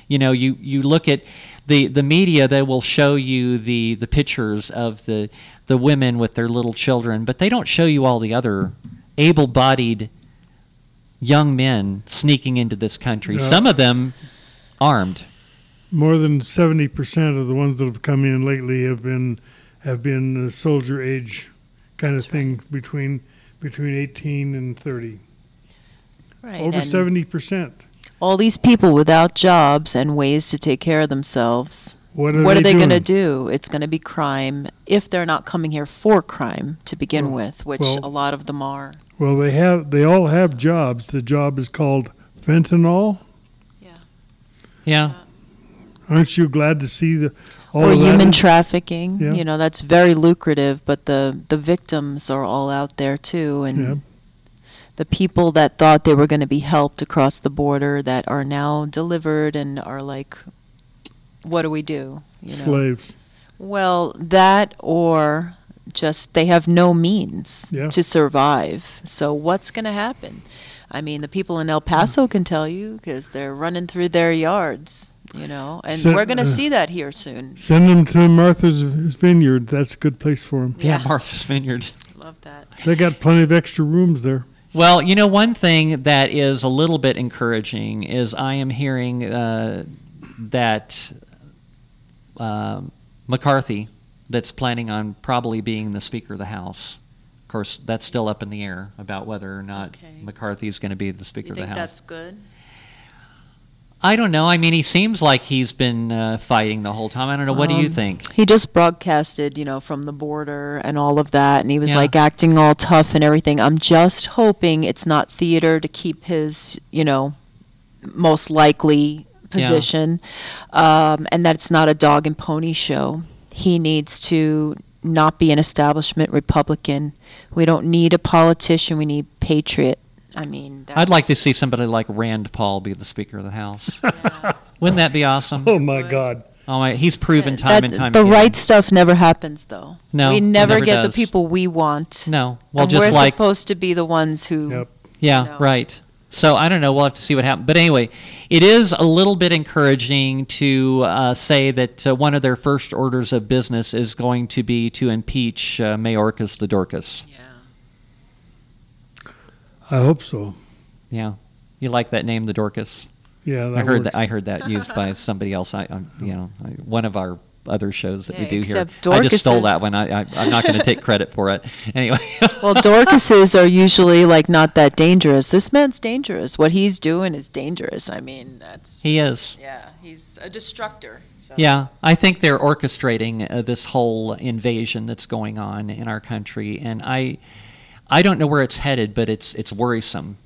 You know, you, you look at the, the media, they will show you the, the pictures of the, the women with their little children, but they don't show you all the other able bodied young men sneaking into this country. Yeah. Some of them armed. More than seventy percent of the ones that have come in lately have been have been uh, soldier age kind of thing between between eighteen and thirty. Right. Over and seventy percent. All these people without jobs and ways to take care of themselves. What are what they they going to do? It's going to be crime if they're not coming here for crime to begin Well- with, which well- a lot of them are. Well, they have they all have jobs. The job is called fentanyl. Yeah. Yeah. Aren't you glad to see the all or of human is- trafficking. Yeah. You know, that's very lucrative, but the the victims are all out there too and Yeah. the people that thought they were going to be helped across the border that are now delivered and are like what do we do? You know. slaves? Well, that or just they have no means Yeah. to survive. So what's going to happen? I mean, the people in El Paso can tell you because they're running through their yards, you know, and So, we're going to uh, see that here soon. Send them to Martha's Vineyard. That's a good place for them. Yeah, Yeah. Martha's Vineyard. Love that. They got plenty of extra rooms there. Well, you know, one thing that is a little bit encouraging is I am hearing uh, that um McCarthy, that's planning on probably being the Speaker of the House. Of course, that's still up in the air about whether or not Okay. McCarthy is going to be the Speaker You of the House. that's good? I don't know. I mean, he seems like he's been uh, fighting the whole time. I don't know. What do you Um, think? He just broadcasted, you know, from the border and all of that, and he was Yeah. like acting all tough and everything. I'm just hoping it's not theater to keep his, you know, most likely Yeah. position, um, and that it's not a dog and pony show. He needs to not be an establishment Republican. We don't need a politician. We need patriot. I mean, I'd like to see somebody like Rand Paul be the Speaker of the House. Wouldn't that be awesome? Oh my God. Oh, my, he's proven time that- and time again. the again. right stuff never happens, though. No, we it never, never get does. the people we want. No. Well, and just we're like supposed to be the ones who. Yep. Yeah, know. right. So I don't know. We'll have to see what happens. But anyway, it is a little bit encouraging to uh, say that uh, one of their first orders of business is going to be to impeach uh, Mayorkas the Dorcas. Yeah. I hope so. Yeah, you like that name, the Dorcas? Yeah, I heard works. that. I heard that used by somebody else. I, you know, one of our other shows that we do here. except I just stole that one. I, I, I'm not going to take credit for it. Anyway. Well, Dorcases are usually like not that dangerous. This man's dangerous. What he's doing is dangerous. I mean, that's. He just- is. Yeah, he's a destructor. So. Yeah, I think they're orchestrating uh, this whole invasion that's going on in our country, and I, I don't know where it's headed, but it's it's worrisome,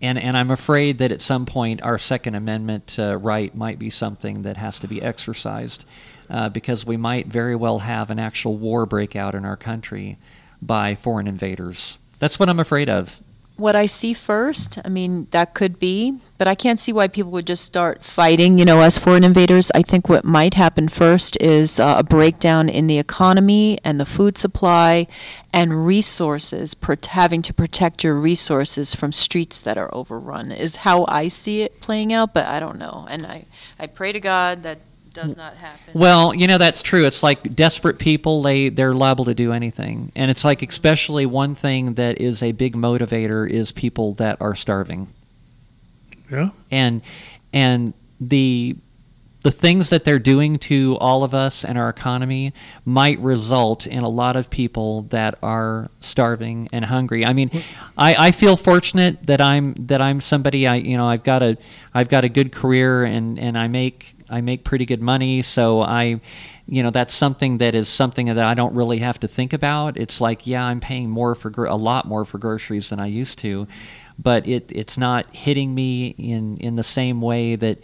and and I'm afraid that at some point our Second Amendment uh, right might be something that has to be exercised, uh, because we might very well have an actual war break out in our country by foreign invaders. That's what I'm afraid of. What I see first, I mean, that could be, but I can't see why people would just start fighting, you know, as foreign invaders. I think what might happen first is uh, a breakdown in the economy and the food supply and resources, having to protect your resources from streets that are overrun, is how I see it playing out, but I don't know. And I, I pray to God that does not happen. Well, you know that's true. It's like desperate people they they're liable to do anything. And it's like especially one thing that is a big motivator is people that are starving. Yeah. And and the the things that they're doing to all of us and our economy might result in a lot of people that are starving and hungry. I mean, I, I feel fortunate that I'm that I'm somebody I you know I've got a I've got a good career and, and I make I make pretty good money, so I you know that's something that is something that I don't really have to think about. It's like yeah, I'm paying more for gro- a lot more for groceries than I used to, but it it's not hitting me in in the same way that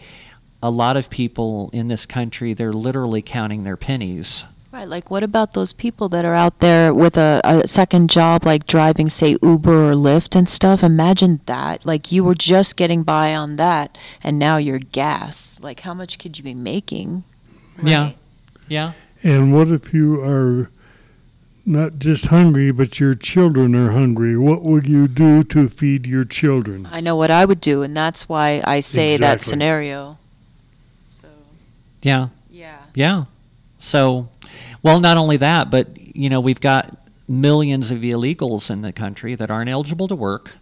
a lot of people in this country they're literally counting their pennies. Right, like what about those people that are out there with a, a second job, like driving, say, Uber or Lyft and stuff? Imagine that. Like you were just getting by on that, and now you're gas. Like how much could you be making? Yeah. Right. Yeah. And what if you are not just hungry, but your children are hungry? What will you do to feed your children? I know what I would do, and that's why I say that scenario. So Yeah. yeah. Yeah. So, well, not only that, but you know, we've got millions of illegals in the country that aren't eligible to work.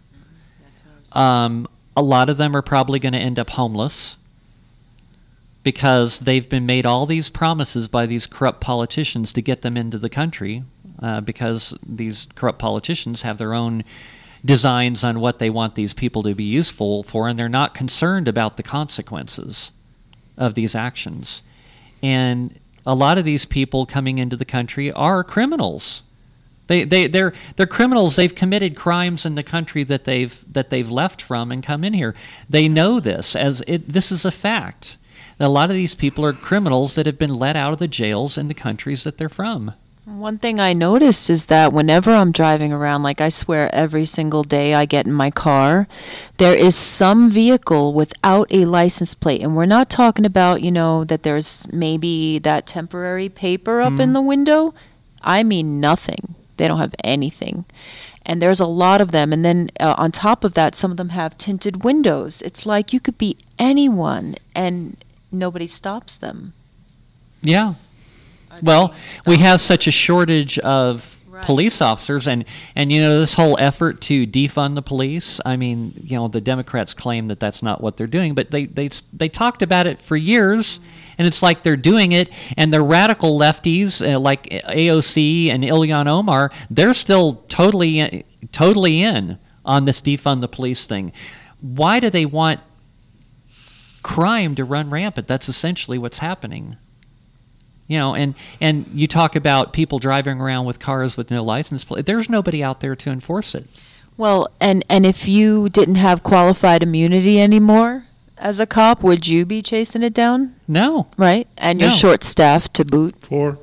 Um, a lot of them are probably going to end up homeless because they've been made all these promises by these corrupt politicians to get them into the country uh, because these corrupt politicians have their own designs on what they want these people to be useful for, and they're not concerned about the consequences of these actions. And a lot of these people coming into the country are criminals. They, they, they're, they're criminals. They've committed crimes in the country that they've, that they've left from and come in here. They know this as it, this is a fact. That a lot of these people are criminals that have been let out of the jails in the countries that they're from. One thing I noticed is that whenever I'm driving around, like I swear every single day I get in my car, there is some vehicle without a license plate. And we're not talking about, you know, that there's maybe that temporary paper up in the window. I mean, nothing. They don't have anything. And there's a lot of them. And then uh, on top of that, some of them have tinted windows. It's like you could be anyone and nobody stops them. Yeah. Well, we have such a shortage of police officers and and you know this whole effort to defund the police i mean you know the democrats claim that that's not what they're doing but they they they talked about it for years and it's like they're doing it and the radical lefties uh, like aoc and ilhan omar they're still totally totally in on this defund the police thing. Why do they want crime to run rampant? That's essentially what's happening you know and and you talk about people driving around with cars with no license plate. There's nobody out there to enforce it. Well, and and if you didn't have qualified immunity anymore as a cop, would you be chasing it down? no. Right? And you're short staffed to boot. Four.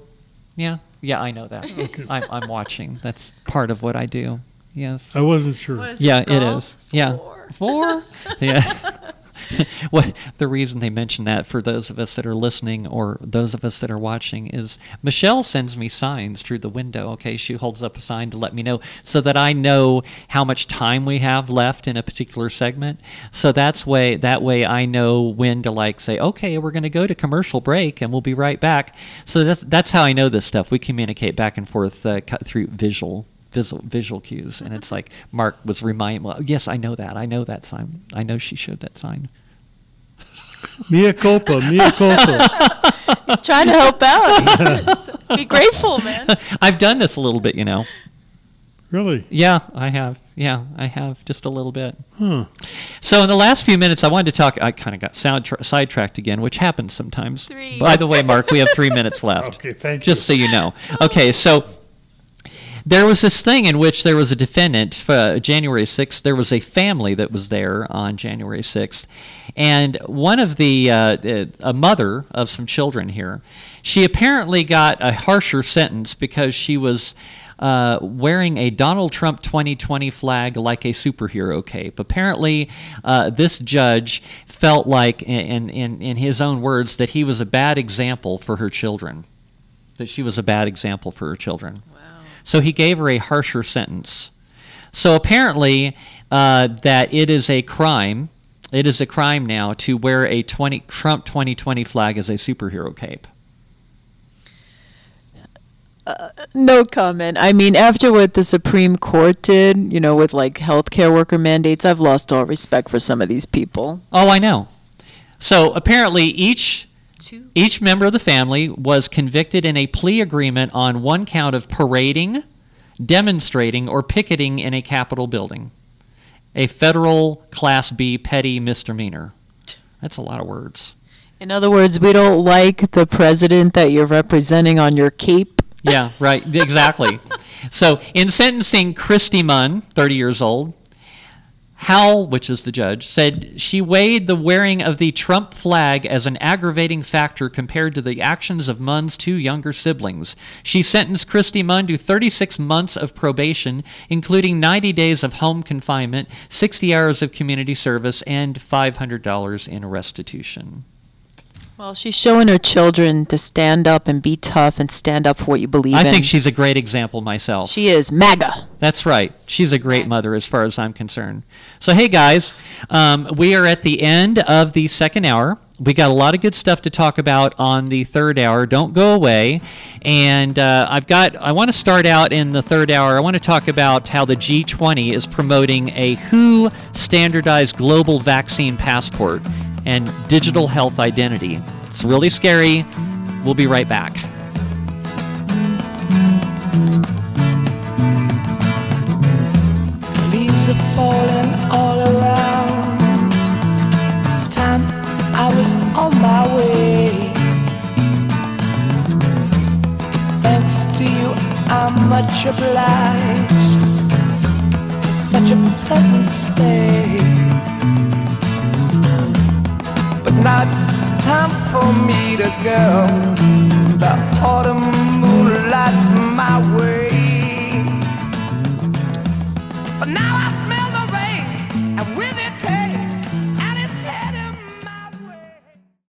yeah. Yeah i know that. I'm, I'm watching. That's part of what i do. Yes. I wasn't sure. yeah it is. Yeah. Four? Yeah the reason they mention that for those of us that are listening or those of us that are watching is Michelle sends me signs through the window. Okay, she holds up a sign to let me know so that I know how much time we have left in a particular segment. So that's way that way I know when to like say, okay, we're going to go to commercial break and we'll be right back. So that's that's how I know this stuff. We communicate back and forth uh, through visual visual visual cues and it's like mark was reminding well, yes i know that i know that sign i know she showed that sign Mea culpa, mea culpa. He's trying to help out. Be grateful, man. i've done this a little bit you know really? yeah i have yeah i have just a little bit Huh. so in the last few minutes i wanted to talk i kind of got sound tra- sidetracked again which happens sometimes Three. by the way mark we have three minutes left Okay, thank just you. Just so you know okay so there was this thing in which there was a defendant uh, january 6th there was a family that was there on january 6th and one of the uh, uh, a mother of some children here she apparently got a harsher sentence because she was uh, wearing a Donald Trump 2020 flag like a superhero cape. Apparently, uh, this judge felt like, in, in, in his own words, that he was a bad example for her children. That she was a bad example for her children. So he gave her a harsher sentence. So apparently, uh, that it is a crime. It is a crime now to wear a 20, Trump 2020 flag as a superhero cape. No comment. I mean, after what the Supreme Court did, you know, with like healthcare worker mandates, I've lost all respect for some of these people. Oh, I know. So apparently, each each member of the family was convicted in a plea agreement on one count of parading, demonstrating, or picketing in a Capitol building, a federal Class B petty misdemeanor. That's a lot of words. In other words, we don't like the president that you're representing on your cape. Yeah, right. Exactly. so, in sentencing Kristi Munn, 30 years old, Howell, which is the judge, said she weighed the wearing of the Trump flag as an aggravating factor compared to the actions of Munn's two younger siblings. She sentenced Kristi Munn to 36 months of probation, including 90 days of home confinement, 60 hours of community service, and $500 in restitution. Well, she's showing her children to stand up and be tough and stand up for what you believe I in. I think she's a great example myself. she is MAGA. That's right. She's a great mother as far as I'm concerned. So, hey guys, um, we are at the end of the second hour. We got a lot of good stuff to talk about on the third hour. Don't go away. And uh, I've got, I want to start out in the third hour. I want to talk about how the G20 is promoting a WHO standardized global vaccine passport and digital health identity. It's really scary. We'll be right back. Leaves are falling all around. Time I was on my way. Thanks to you, I'm much obliged. Such a pleasant stay. But now it's time for me to go. The autumn moon lights my way. But now I